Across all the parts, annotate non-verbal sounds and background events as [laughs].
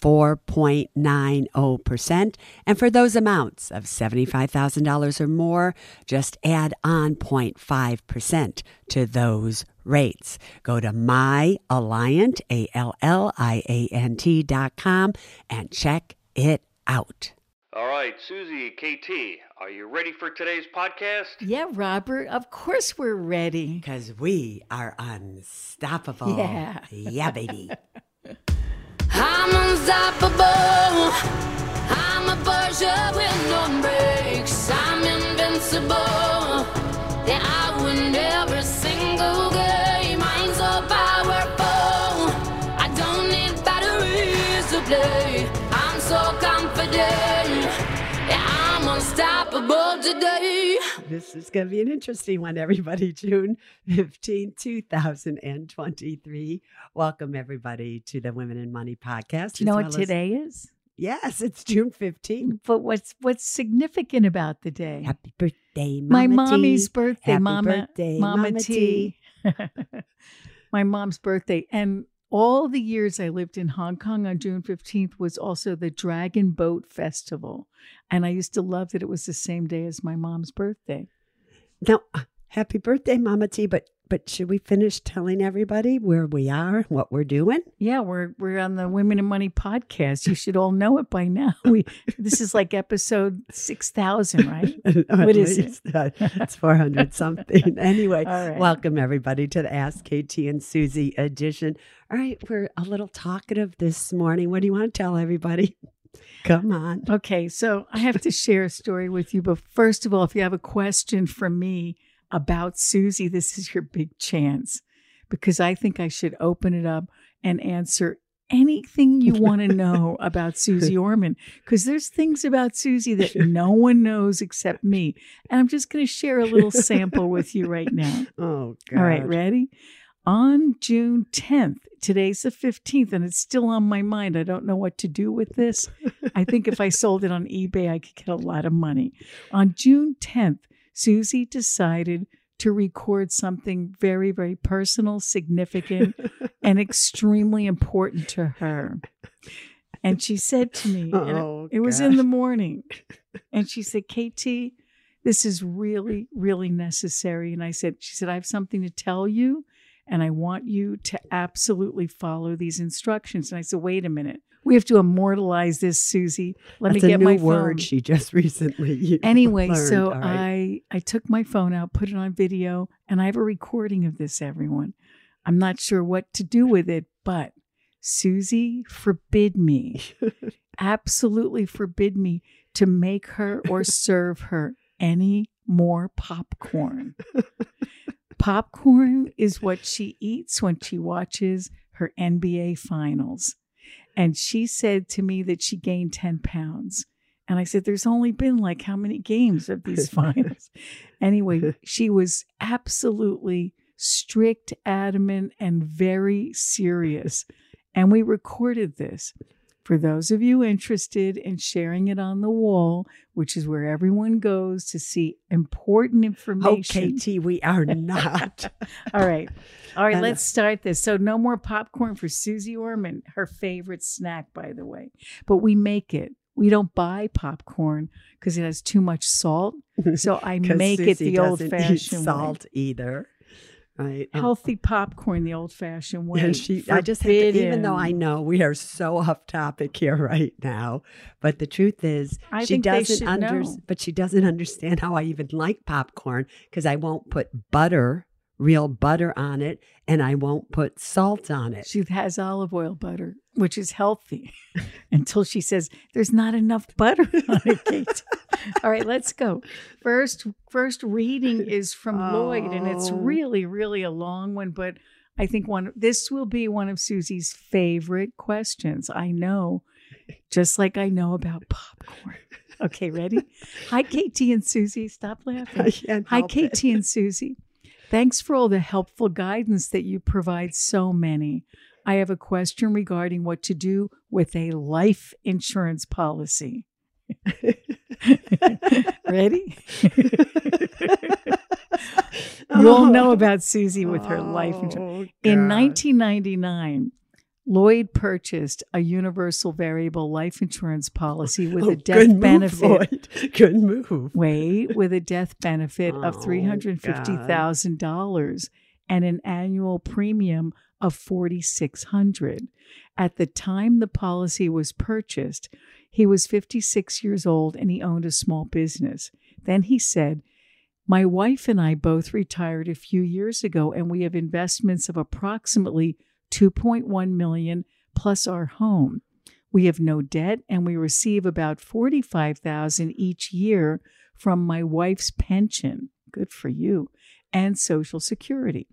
4.90%. And for those amounts of $75,000 or more, just add on 0.5% to those rates. Go to myalliant, A-L-L-I-A-N-T dot com and check it out. All right, Suze, KT, are you ready for today's podcast? Yeah, Robert, of course we're ready. Because we are unstoppable. Yeah. Yeah, baby. [laughs] I'm unstoppable. I'm a Porsche with no brakes. I'm invincible. Yeah, I win every single game. I'm so powerful. I don't need batteries to play. I'm so confident. Yeah, I'm unstoppable today. this is going to be an interesting one, everybody. [laughs] June 15, 2023. Welcome, everybody, to the Women and Money podcast. Do you know as what well as- today is? Yes, it's June 15th. But what's what's significant about the day? Happy birthday, Mama My mommy's T. birthday, Happy Mama, birthday, Mama, Mama T. [laughs] My mom's birthday, and all the years I lived in Hong Kong on June fifteenth was also the Dragon Boat Festival, and I used to love that it was the same day as my mom's birthday. Now, happy birthday, Mama T. But but should we finish telling everybody where we are, and what we're doing? Yeah, we're we're on the Women and Money podcast. You should all know it by now. [laughs] We this is like episode six thousand, right? [laughs] What is it? it? it's 400 something. [laughs] Anyway, right. welcome everybody to the Ask KT and Suze edition. All right, we're a little talkative this morning. What do you want to tell everybody? Come on. Okay, so I have to share a story with you. But first of all, if you have a question for me about Suze, this is your big chance because I think I should open it up and answer anything you [laughs] want to know about Suze Orman because there's things about Suze that [laughs] no one knows except me. And I'm just going to share a little sample with you right now. [laughs] Oh, God. All right, ready? On June 10th, today's the 15th, and it's still on my mind. I don't know what to do with this. I think if I sold it on eBay, I could get a lot of money. On June 10th, Suze decided to record something very, very personal, significant, [laughs] and extremely important to her. And she said to me, and it- Oh, it was in the morning, [laughs] and she said, KT, this is really, really necessary. And I said, she said, I have something to tell you, and I want you to absolutely follow these instructions. And I said, wait a minute. We have to immortalize this, Suze. Let That's me a get new my word phone. she just [laughs] recently. [laughs] Anyway, learned. so right. I I took my phone out, put it on video, and I have a recording of this. Everyone, I'm not sure what to do with it, but Suze forbid me, [laughs] absolutely forbid me to make her or serve her any more popcorn. popcorn is what she eats when she watches her NBA finals. And she said to me that she gained 10 pounds. And I said, There's only been like how many games of these [laughs] finals? anyway, [laughs] she was absolutely strict, adamant, and very serious. And we recorded this. For those of you interested in sharing it on the wall, which is where everyone goes to see important information. KT, we are not. [laughs] All right. All right, let's start this. So, no more popcorn for Suze Orman, her favorite snack, by the way. But we make it. We don't buy popcorn because it has too much salt. [laughs] So, I make it the old fashioned salt either. Right. Uh, and- Healthy popcorn the old fashioned [laughs] way. And she, I just have to, even though I know we are so off topic here [laughs] right now, but the truth is, I she doesn't under, know. but she doesn't understand how I even like popcorn because I won't put butter, real butter on it, and I won't put salt on it. She has olive oil butter, which is healthy, [laughs] until she says there's not enough butter [laughs] on it, Kate. [laughs] All right, let's go. First, first reading is from Lloyd, and it's Oh. really, really a long one, but I think one this will be one of Suze's favorite questions. I know, just like I know about popcorn. Okay, ready? Hi, KT and Suze. Stop laughing. Hi, help it. KT and Suze. Thanks for all the helpful guidance that you provide so many. I have a question regarding what to do with a life insurance policy. [laughs] Ready? You'll know oh. about Suze with her life insurance. Oh, In 1999, Lloyd purchased a universal variable life insurance policy with Oh, a death good move, benefit. Lloyd. Good move. Wait, with a death benefit Oh, of $350,000 and an annual premium of 4600 At the time the policy was purchased, he was 56 years old and he owned a small business. Then he said, My wife and I both retired a few years ago and we have investments of approximately 2.1 million plus our home. We have no debt and we receive about 45,000 each year from my wife's pension. Good for you. And social security.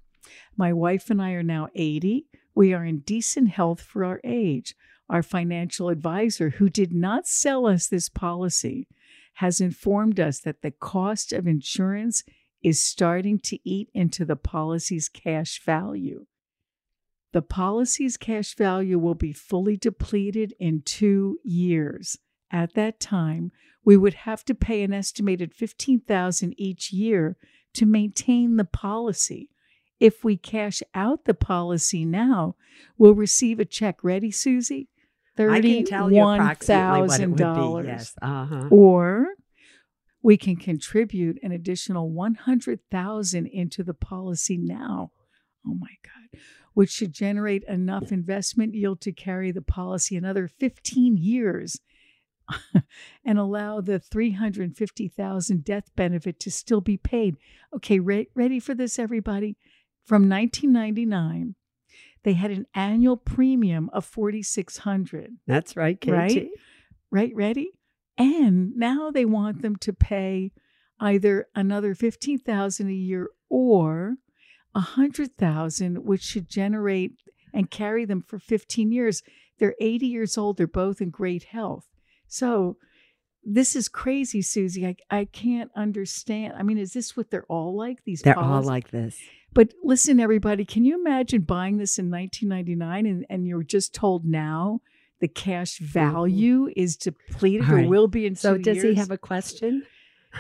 My wife and I are now 80. We are in decent health for our age. Our financial advisor, who did not sell us this policy, has informed us that the cost of insurance is starting to eat into the policy's cash value. The policy's cash value will be fully depleted in two years. At that time, we would have to pay an estimated 15000 each year to maintain the policy. If we cash out the policy now, we'll receive a check. Ready, Suze? I can tell you approximately what it would be. $31,000 Yes. Uh-huh. or we can contribute an additional 100,000 into the policy now. Oh my god, which should generate enough investment yield to carry the policy another 15 years [laughs] and allow the 350,000 death benefit to still be paid. Okay, re- ready for this everybody? From 1999, they had an annual premium of 4600 That's right, KT. Right? right ready and now they want them to pay either another 15000 a year or a 100000 which should generate and carry them for 15 years they're 80 years old they're both in great health so this is crazy suze i, I can't understand i mean is this what they're all like these They're all like this. But listen, everybody, can you imagine buying this in 1999 and, and you're just told now the cash value is depleted Mm-hmm. All or right. will be in So does he have a question?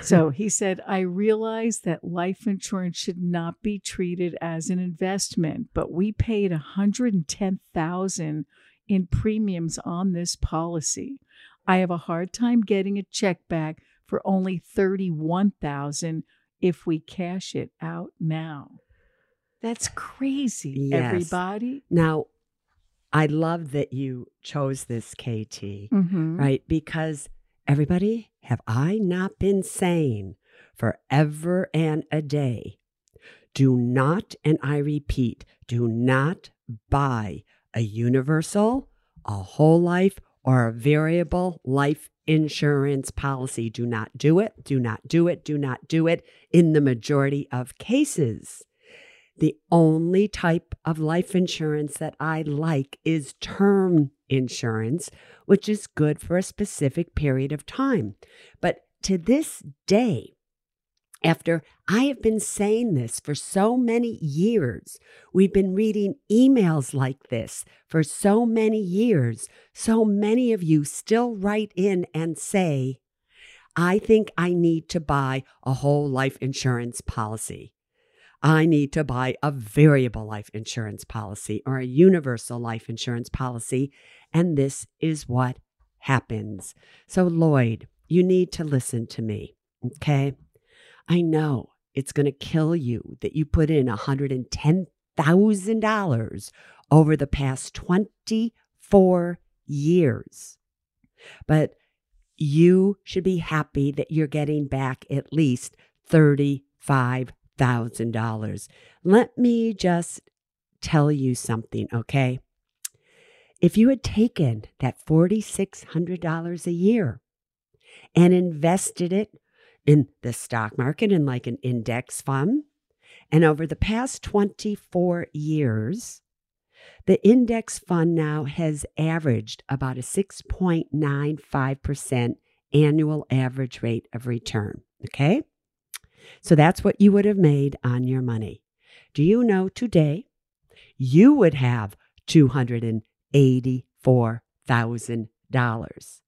So he said, I realize that life insurance should not be treated as an investment, but we paid 110000 in premiums on this policy. I have a hard time getting a check back for only 31000 if we cash it out now. That's crazy, Yes. everybody. Now, I love that you chose this, KT, Mm-hmm. right? Because everybody, have I not been saying forever and a day, do not, and I repeat, do not buy a universal, a whole life, or a variable life insurance policy. Do not do it. Do not do it. Do not do it in the majority of cases. The only type of life insurance that I like is term insurance, which is good for a specific period of time. But to this day, after I have been saying this for so many years, we've been reading emails like this for so many years. So many of you still write in and say, I think I need to buy a whole life insurance policy. I need to buy a variable life insurance policy or a universal life insurance policy. And this is what happens. So, Lloyd, you need to listen to me, okay? I know it's going to kill you that you put in $110,000 over the past 24 years. But you should be happy that you're getting back at least $35,000. Let me just tell you something, okay? If you had taken that $4,600 a year and invested it in the stock market in like an index fund, and over the past 24 years, the index fund now has averaged about a 6.95% annual average rate of return. Okay. So that's what you would have made on your money. Do you know today you would have $284,000,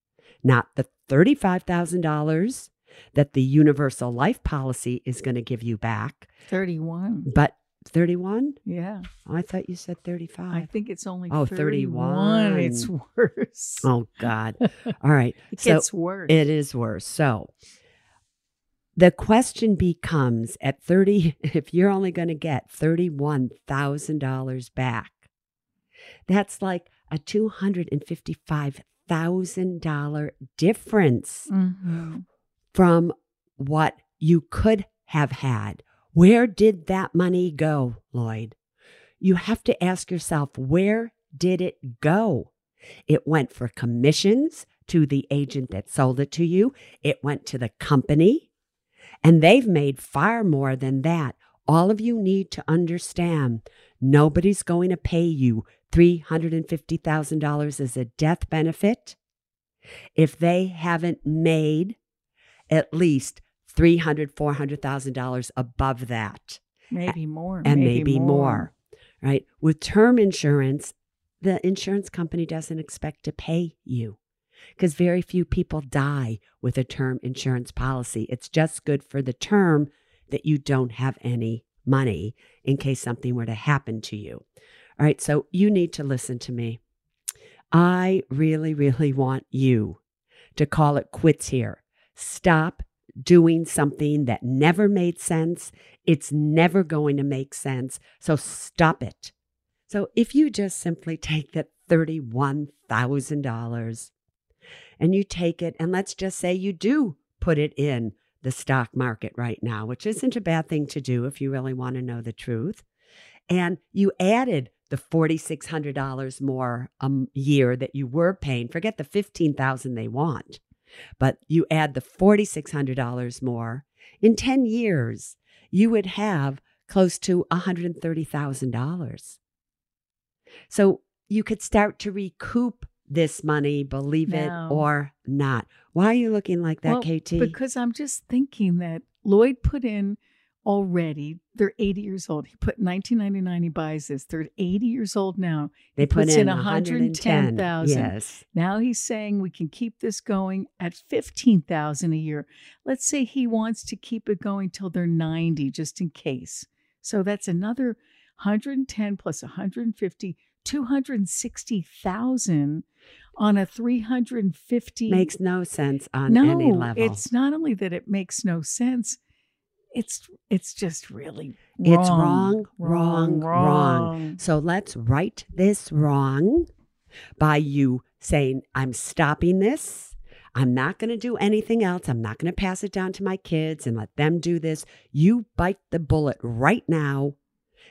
not the $35,000 that the universal life policy is going to give you back, 31. but 31? Yeah. Oh, I thought you said 35. I think it's only Oh, 31. 31. It's worse. Oh God. All right. [laughs] it so gets worse. it is worse. So the question becomes at 30 [laughs] if you're only going to get $31,000 back. That's like a $255,000 difference Mhm. from what you could have had. Where did that money go, Lloyd? You have to ask yourself, where did it go? It went for commissions to the agent that sold it to you, it went to the company, and they've made far more than that. All of you need to understand nobody's going to pay you $350,000 as a death benefit if they haven't made at least $300,000, $400,000 above that Maybe more. and maybe, more. right? With term insurance, the insurance company doesn't expect to pay you because very few people die with a term insurance policy. It's just good for the term that you don't have any money in case something were to happen to you. All right, so you need to listen to me. I really, really want you to call it quits here. Stop doing something that never made sense. It's never going to make sense. So stop it. So if you just simply take that $31,000 and you take it, and let's just say you do put it in the stock market right now, which isn't a bad thing to do if you really want to know the truth, and you added the $4,600 more a year that you were paying, forget the 15000 they want, but you add the $4,600 more, in 10 years, you would have close to $130,000. So you could start to recoup this money, believe Now- it or not. Why are you looking like that, Well, KT? Because I'm just thinking that Lloyd put in already, they're 80 years old. He put 1999, he buys this. They're 80 years old now. they he put in in 110,000. 110,000. Yes. Now he's saying we can keep this going at 15,000 a year. Let's say he wants to keep it going till they're 90 just in case. So that's another 110 plus 150 260,000 on a 350 Makes no sense on no, any level. it's not only that it makes no sense. It's it's just really wrong, It's wrong, wrong, wrong, wrong. So let's right this wrong by you saying, I'm stopping this. I'm not going to do anything else. I'm not going to pass it down to my kids and let them do this. You bite the bullet right now.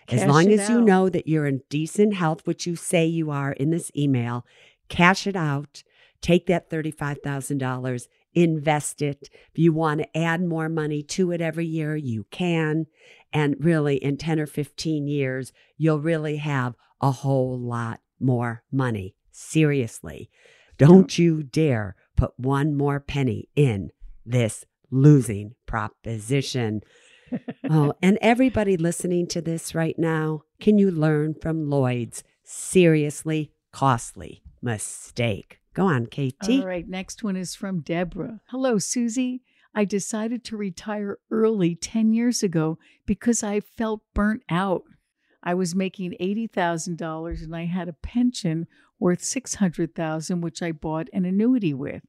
As long as you know that you're in decent health, which you say you are in this email, cash it out. Take that $35,000, invest it. If you want to add more money to it every year, you can. And really, in 10 or 15 years, you'll really have a whole lot more money. Seriously. Don't you dare put one more penny in this losing proposition. Oh, and everybody listening to this right now, can you learn from Lloyd's seriously costly mistake? Go on, KT. All right, next one is from Deborah. Hello, Suze. I decided to retire early 10 years ago because I felt burnt out. I was making $80,000 and I had a pension worth 600,000 which I bought an annuity with.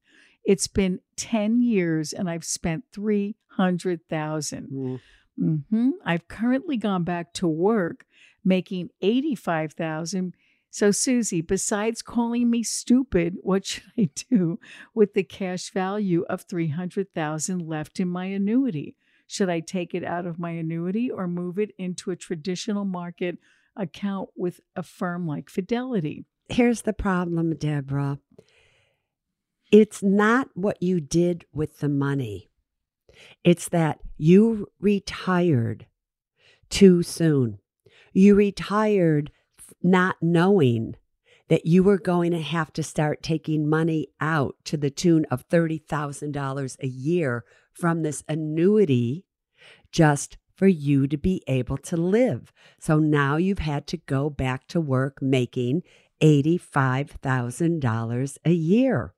It's been 10 years and I've spent 300,000. Mm, hmm I've currently gone back to work making 85,000. So Suze, besides calling me stupid, what should I do with the cash value of 300,000 left in my annuity? Should I take it out of my annuity or move it into a traditional market account with a firm like Fidelity? Here's the problem, Deborah. It's not what you did with the money. It's that you retired too soon. You retired not knowing that you were going to have to start taking money out to the tune of $30,000 a year from this annuity just for you to be able to live. So now you've had to go back to work making $85,000 a year.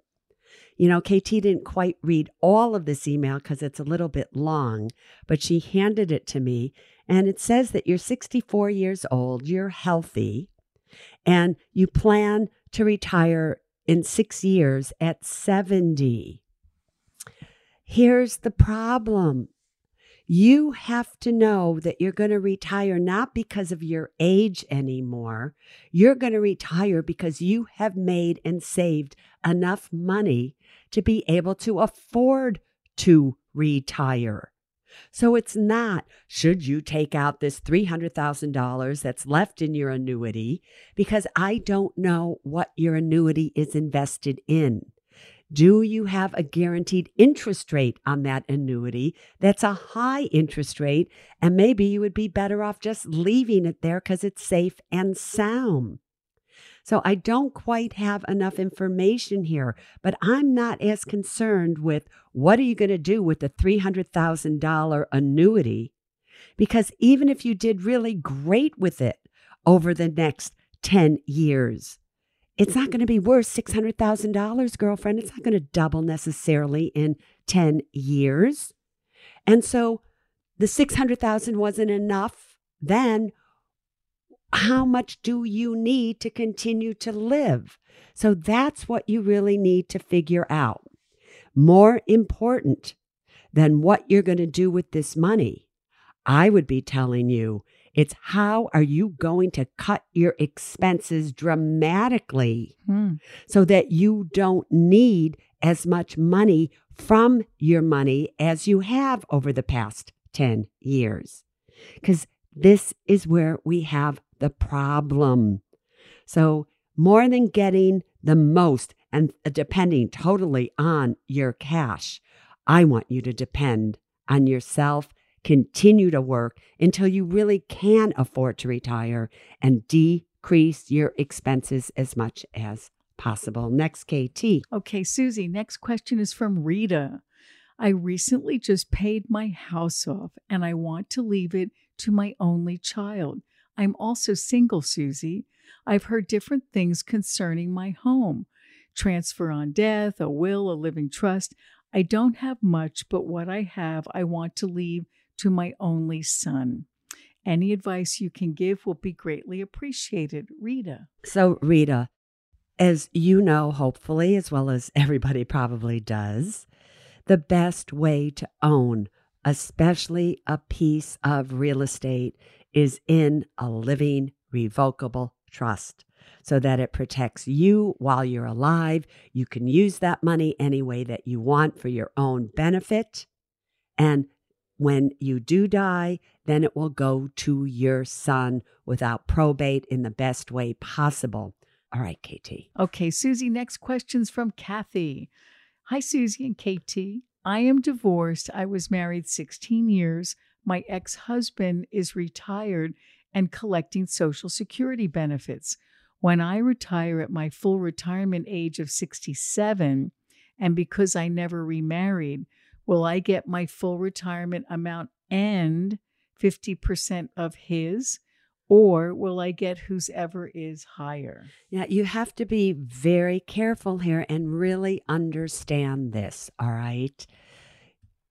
You know, KT didn't quite read all of this email because it's a little bit long, but she handed it to me. And it says that you're 64 years old, you're healthy, and you plan to retire in six years at 70. Here's the problem you have to know that you're going to retire not because of your age anymore. You're going to retire because you have made and saved enough money to be able to afford to retire. So it's not, should you take out this $300,000 that's left in your annuity? Because I don't know what your annuity is invested in. Do you have a guaranteed interest rate on that annuity that's a high interest rate? And maybe you would be better off just leaving it there because it's safe and sound. So I don't quite have enough information here, but I'm not as concerned with what are you going to do with the $300,000 annuity? Because even if you did really great with it over the next 10 years, it's not going to be worth $600,000, girlfriend. It's not going to double necessarily in 10 years. And so the 600,000 wasn't enough then. How much do you need to continue to live? So that's what you really need to figure out. More important than what you're going to do with this money, I would be telling you it's how are you going to cut your expenses dramatically Mm. so that you don't need as much money from your money as you have over the past 10 years. Because this is where we have the problem. So, more than getting the most and depending totally on your cash, I want you to depend on yourself continue to work until you really can afford to retire and decrease your expenses as much as possible. Next, KT. Okay, Suze, next question is from Rita. I recently just paid my house off and I want to leave it to my only child. I'm also single, Suze. I've heard different things concerning my home transfer on death, a will, a living trust. I don't have much, but what I have, I want to leave to my only son. Any advice you can give will be greatly appreciated. Rita. So, Rita, as you know, hopefully, as well as everybody probably does, the best way to own, especially a piece of real estate, is in a living, revocable trust so that it protects you while you're alive. You can use that money any way that you want for your own benefit. And when you do die, then it will go to your son without probate in the best way possible. All right, KT. Okay, Suze, next question's from Kathy. Hi, Suze and KT. I am divorced. I was married 16 years. My ex husband is retired and collecting Social Security benefits. When I retire at my full retirement age of 67, and because I never remarried, will I get my full retirement amount and 50% of his? Or will I get whosever is higher? Yeah, you have to be very careful here and really understand this. All right.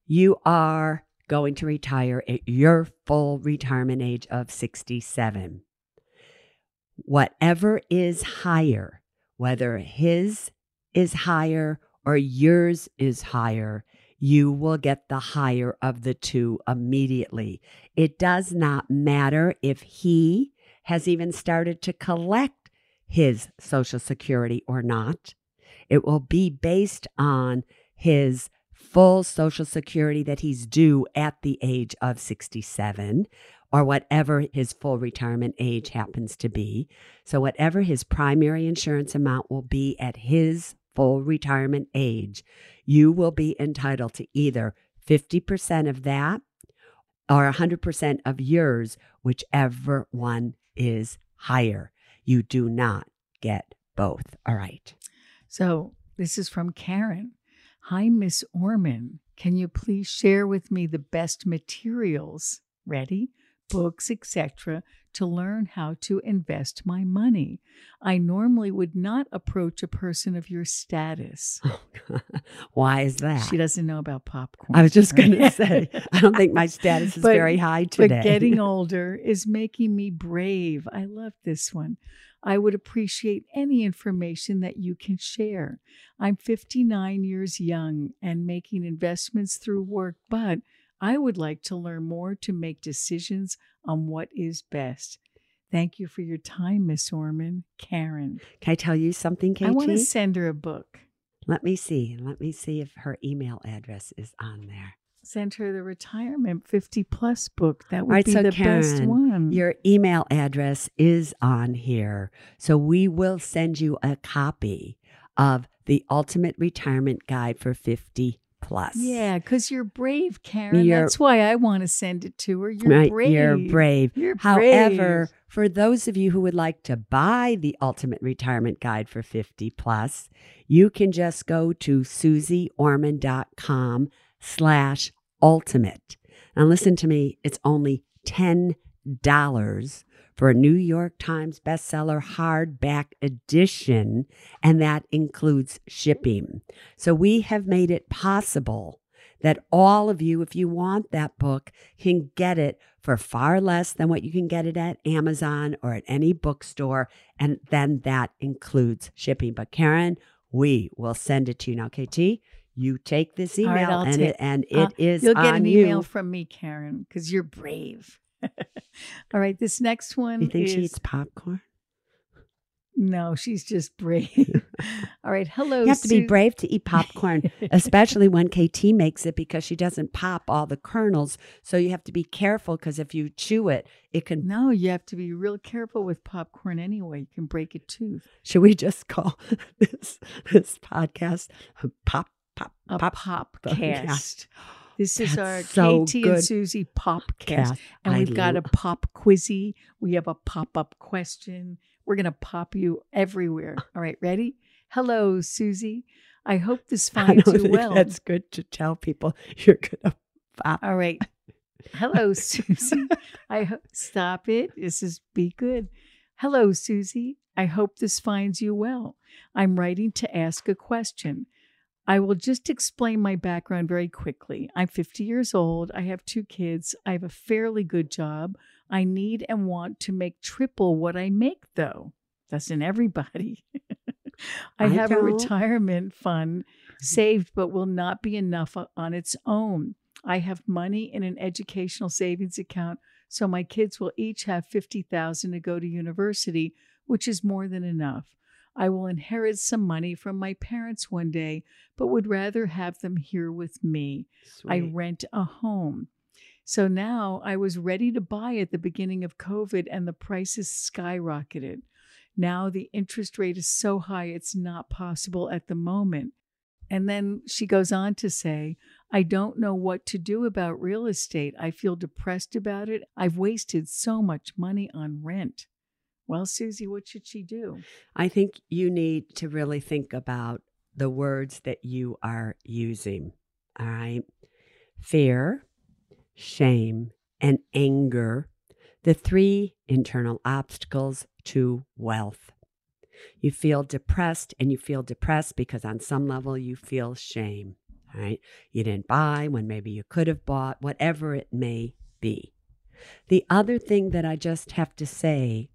You are going to retire at your full retirement age of 67. Whatever is higher, whether his is higher or yours is higher, you will get the higher of the two immediately. It does not matter if he has even started to collect his Social Security or not. It will be based on his full Social Security that he's due at the age of 67 or whatever his full retirement age happens to be. So, whatever his primary insurance amount will be at his full retirement age, you will be entitled to either 50% of that or 100% of yours, whichever one is higher. You do not get both. All right. So this is from Karen. Hi, Miss Orman. Can you please share with me the best materials? Ready? Books, etc., to learn how to invest my money. I normally would not approach a person of your status. [laughs] Oh, Why is that? She doesn't know about popcorn. I was just going to say, I don't think my [laughs] status is But- very high today. But getting [laughs] older is making me brave. I love this one. I would appreciate any information that you can share. I'm 59 years young and making investments through work, but I would like to learn more to make decisions on what is best. Thank you for your time, Miss Orman. Karen. Can I tell you something, KT? I want to send her a book. Let me see. Let me see if her email address is on there. Send her the retirement 50 plus book. That would right, be so the best one. Your email address is on here. So we will send you a copy of the Ultimate Retirement Guide for 50 plus. Yeah, because you're brave, Karen. You're- That's why I want to send it to her. You're right, brave. You're brave. You're However, brave. for those of you who would like to buy the Ultimate Retirement Guide for 50 plus, you can just go to suzeorman.com slash ultimate. Now listen to me, it's only $10 for a New York Times bestseller hardback edition, and that includes shipping. So we have made it possible that all of you, if you want that book, can get it for far less than what you can get it at Amazon or at any bookstore. And then that includes shipping. But Karen, we will send it to you. Now, KT, you take this email I'll and take- it and Uh, it is You'll get an you. email from me, Karen, because you're brave. [laughs] All right, this next one you think is she eats popcorn? no, she's just brave. [laughs] [laughs] All right, hello. You have to be brave to eat popcorn, especially when KT makes it because she doesn't pop all the kernels. So you have to be careful because if you chew it, it can. No, you have to be real careful with popcorn anyway. You can break a tooth. Should we just call this this podcast pop pop A pop popcast. [laughs] This is our so KT good. and Suze popcast. cast? And I we've got a pop quizzy. We have a pop up question. We're going to pop you everywhere. [laughs] All right, ready? Hello, Suze. I hope this finds you well. that's good to tell people [laughs] you're gonna pop. All right. Hello, Suze. I ho- stop it. This is be good. Hello, Suze. I hope this finds you well. I'm writing to ask a question. I will just explain my background very quickly. I'm 50 years old. I have two kids. I have a fairly good job. I need and want to make triple what I make, though. Doesn't everybody? [laughs] I I have a retirement fund saved, but will not be enough uh, on its own. I have money in an educational savings account, so my kids will each have 50,000 to go to university, which is more than enough. I will inherit some money from my parents one day, but would rather have them here with me. I rent a home. So now I was ready to buy at the beginning of COVID and the prices skyrocketed. Now the interest rate is so high, it's not possible at the moment. And then she goes on to say, I don't know what to do about real estate. I feel depressed about it. I've wasted so much money on rent. Well, Suze, what should she do? I think you need to really think about the words that you are using. All right. Fear, shame, and anger, the three internal obstacles to wealth. You feel depressed, and you feel depressed because on some level you feel shame. All right. You didn't buy when maybe you could have bought, whatever it may be. The other thing that I just have to say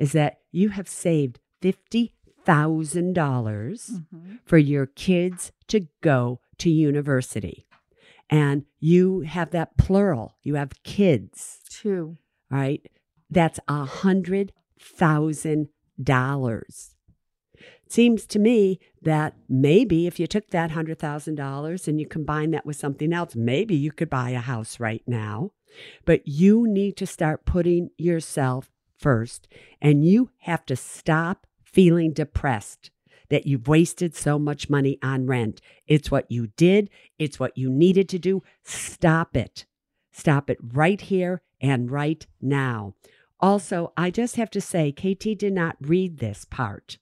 is that you have saved $50,000 mm-hmm. for your kids to go to university. And you have that plural, you have kids, Two. all right? That's a hundred thousand dollars. Seems to me that maybe if you took that hundred thousand dollars and you combine that with something else, maybe you could buy a house right now. But you need to start putting yourself first, and you have to stop feeling depressed that you've wasted so much money on rent. It's what you did, it's what you needed to do. Stop it. Stop it right here and right now. Also, I just have to say, KT did not read this part,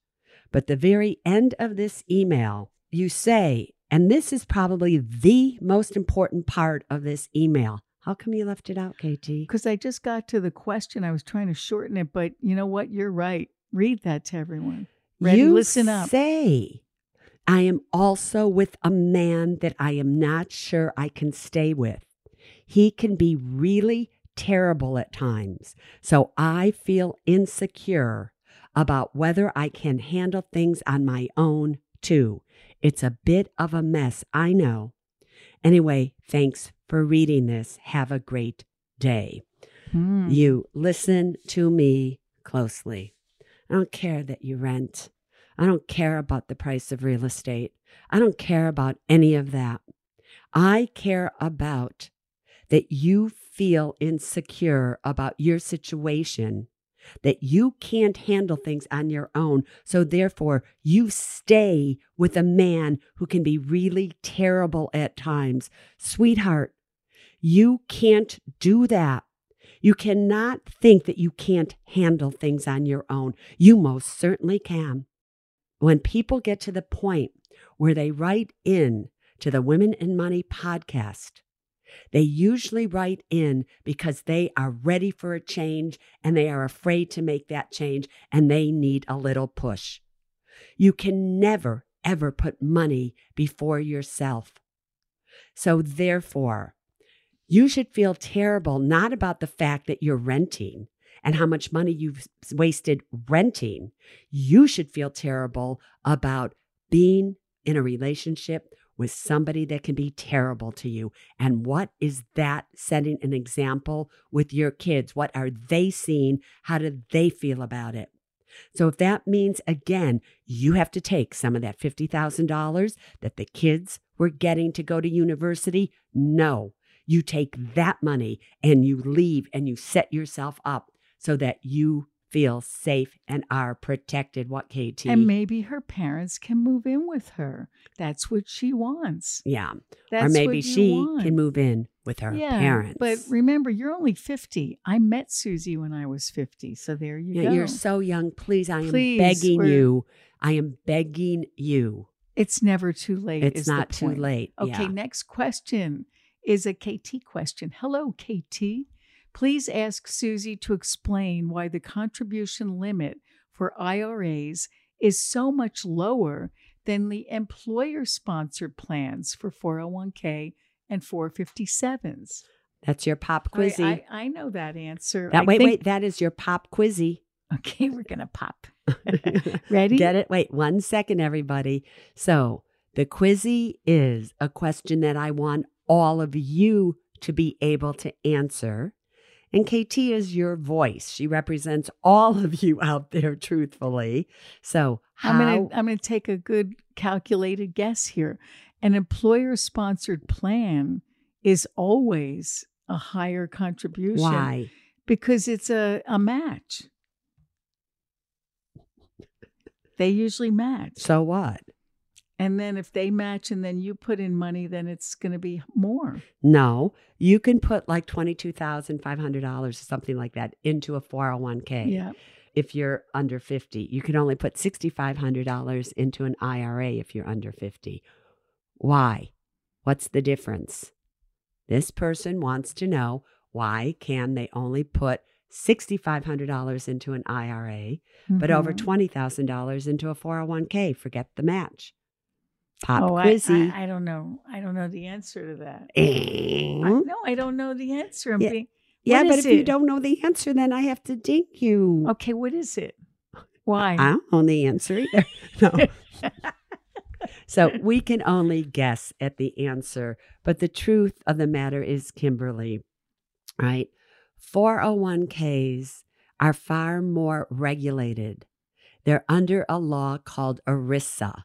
but the very end of this email, you say And this is probably the most important part of this email. How come you left it out, KT? Because I just got to the question. I was trying to shorten it, but you know what? You're right. Read that to everyone. Ready? you Listen up. say, I am also with a man that I am not sure I can stay with. He can be really terrible at times. So I feel insecure about whether I can handle things on my own, too. It's a bit of a mess, I know. Anyway, thanks for reading this. Have a great day. Hmm. You listen to me closely. I don't care that you rent. I don't care about the price of real estate. I don't care about any of that. I care about that you feel insecure about your situation, that you can't handle things on your own. So, therefore, you stay with a man who can be really terrible at times. Sweetheart, you can't do that. You cannot think that you can't handle things on your own. You most certainly can. When people get to the point where they write in to the Women and Money podcast, they usually write in because they are ready for a change and they are afraid to make that change and they need a little push. You can never, ever put money before yourself. So, therefore, you should feel terrible not about the fact that you're renting and how much money you've wasted renting. You should feel terrible about being in a relationship with somebody that can be terrible to you. And what is that setting an example with your kids? What are they seeing? How do they feel about it? So, if that means, again, you have to take some of that $50,000 that the kids were getting to go to university, no. You take that money and you leave and you set yourself up so that you feel safe and are protected. What, KT? And maybe her parents can move in with her. That's what she wants. yeah. That's or maybe she want. can move in with her yeah, parents. But remember, you're only 50. I met Suze when I was 50. So there you Yeah, go. you're so young. Please, I am begging you. I am begging you. it's never too late. It's not too late. Okay, Yeah. next question is a KT question. Hello, KT. Please ask Suze to explain why the contribution limit for IRAs is so much lower than the employer sponsored plans for 401k and 457s. That's your pop I- quizzy. I, I know that answer. that I wait, think- wait. That is your pop quizzy. Okay, we're going to pop. [laughs] Ready? Get it? Wait one second, everybody. So the quizzy is a question that I want all of you to be able to answer. And KT is your voice. She represents all of you out there, truthfully. So how? I'm gonna I'm gonna take a good calculated guess here. An employer sponsored plan is always a higher contribution why? because it's a, a match. They usually match. So what? And then if they match and then you put in money, then it's going to be more. No, you can put like $22,500 or something like that into a 401k. Yeah. If you're under 50, you can only put $6,500 into an IRA if you're under 50. Why? What's the difference? This person wants to know why can they only put $6,500 into an IRA, but over Mhm. $20,000 into a 401k? Forget the match. Pop Oh, I, quizzy. I, I don't know. I don't know the answer to that. Eh? I, no, I don't know the answer. I'm Yeah. being, Yeah, but if you don't know the answer, then I have to ding you. okay, what is it? Why? I don't know the answer either. [laughs] [laughs] No. so we can only guess at the answer. But the truth of the matter is, Kimberly, right? 401ks are far more regulated. They're under a law called ERISA,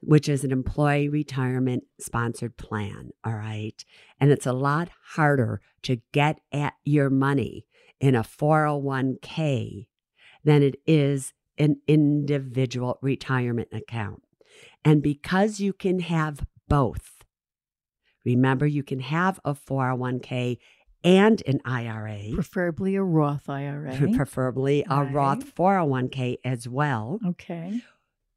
which is an employee retirement sponsored plan. All right. And it's a lot harder to get at your money in a 401k than it is an individual retirement account. And because you can have both, remember you can have a 401k and an IRA, Preferably a Roth IRA. preferably a Right. Roth 401k as well. okay.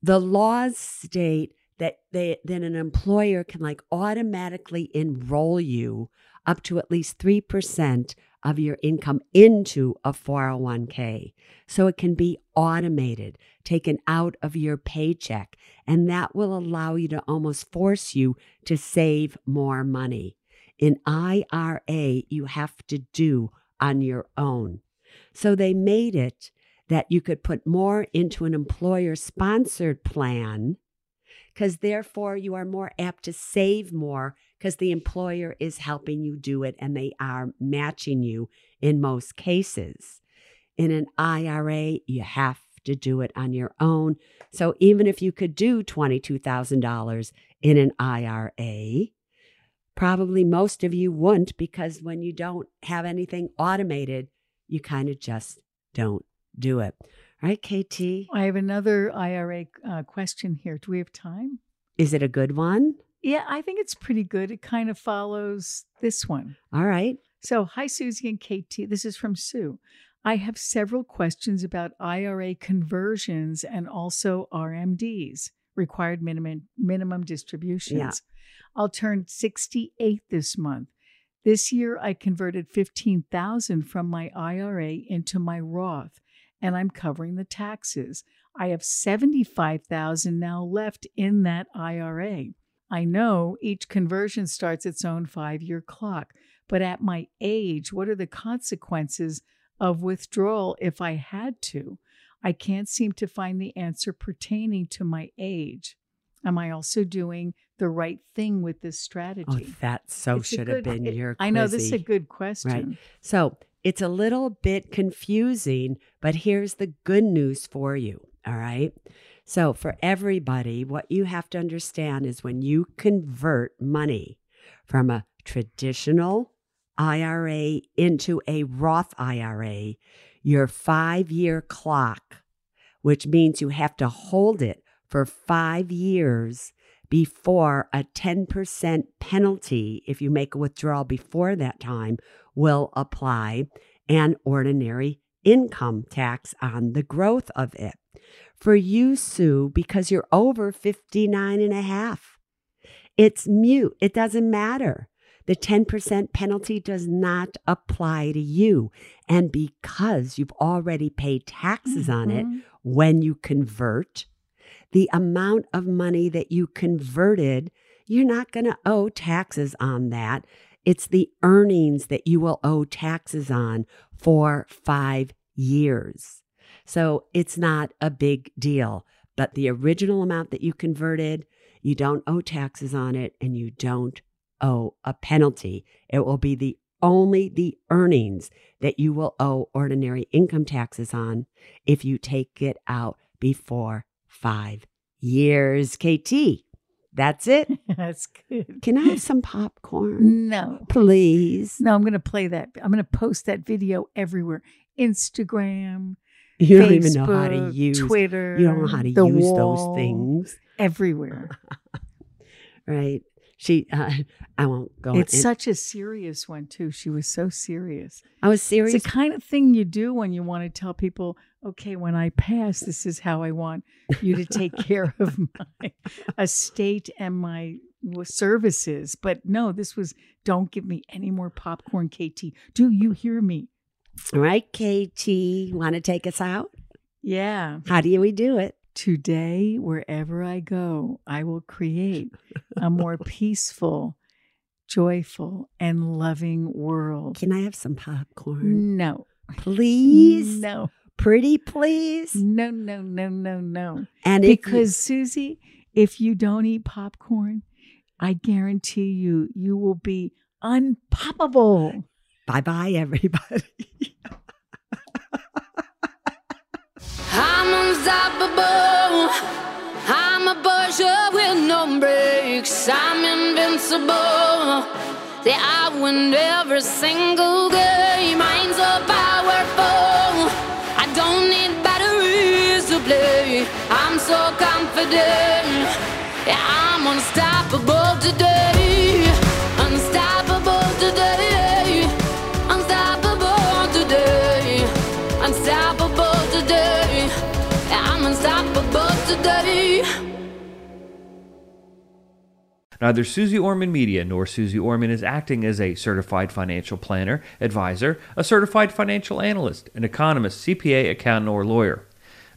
The laws state that they then an employer can like automatically enroll you up to at least 3% of your income into a 401k. So it can be automated, taken out of your paycheck, and that will allow you to almost force you to save more money. In IRA, you have to do on your own. So they made it that you could put more into an employer sponsored plan because therefore you are more apt to save more because the employer is helping you do it and they are matching you in most cases. In an IRA, you have to do it on your own. So even if you could do $22,000 in an IRA, probably most of you wouldn't because when you don't have anything automated, you kind of just don't do it. All right, KT, I have another IRA uh, question here. Do we have time? is it a good one? Yeah, I think it's pretty good. It kind of follows this one. All right. So, hi, Susie and KT. This is from Sue. I have several questions about IRA conversions and also RMDs, required minimum minimum distributions. Yeah. I'll turn 68 this month. This year I converted 15,000 from my IRA into my Roth and I'm covering the taxes. I have 75,000 now left in that IRA. I know each conversion starts its own 5-year clock, but at my age, what are the consequences of withdrawal if I had to? I can't seem to find the answer pertaining to my age. Am I also doing the right thing with this oh, strategy? Oh, that so It's should have been it- your I know this is a good question. Right. So it's a little bit confusing, but here's the good news for you. All right. So for everybody, what you have to understand is when you convert money from a traditional IRA into a Roth IRA, your five year clock, which means you have to hold it for five years before a 10% penalty, if you make a withdrawal before that time, will apply an ordinary income tax on the growth of it. For you, Sue, because you're over 59 and a half, it's mute. It doesn't matter. The 10% penalty does not apply to you. And because you've already paid taxes on it Mhm. when you convert, the amount of money that you converted, you're not going to owe taxes on that. It's the earnings that you will owe taxes on for five years. So it's not a big deal. But the original amount that you converted, you don't owe taxes on it and you don't owe a penalty. It will be the only the earnings that you will owe ordinary income taxes on if you take it out before five years. KT, that's it. [laughs] That's good. Can I have some popcorn? No. Please. No, I'm going to play that. I'm going to post that video everywhere. Instagram, You don't Facebook, even know how to use Twitter. You don't know how to use wall, those things. Everywhere. [laughs] Right. She uh, [laughs] I won't go it's in- such a serious one, too. She was so serious. I was serious. It's the kind of thing you do when you want to tell people, okay, when I pass, this is how I want you to take [laughs] care of my estate and my services. But no, this was don't give me any more popcorn, KT. Do you hear me? All right, KT, want to take us out? Yeah. How do we do it? Today, wherever I go, I will create a more [laughs] peaceful, joyful, and loving world. Can I have some popcorn? No. Please? No. Pretty please? No, no, no, no, no. And if you- Because, Susie, if you don't eat popcorn, I guarantee you, you will be unpoppable. bye-bye everybody. [laughs] I'm unstoppable. I'm a Porsche with no brakes. I'm invincible. Yeah, I win every single game. I'm so powerful. So confident. Yeah, I'm unstoppable today. Unstoppable today. Unstoppable today. Unstoppable today. Yeah, I'm unstoppable today. Neither Suze Orman Media nor Suze Orman is acting as a certified financial planner, advisor, a certified financial analyst, an economist, CPA, accountant, or lawyer.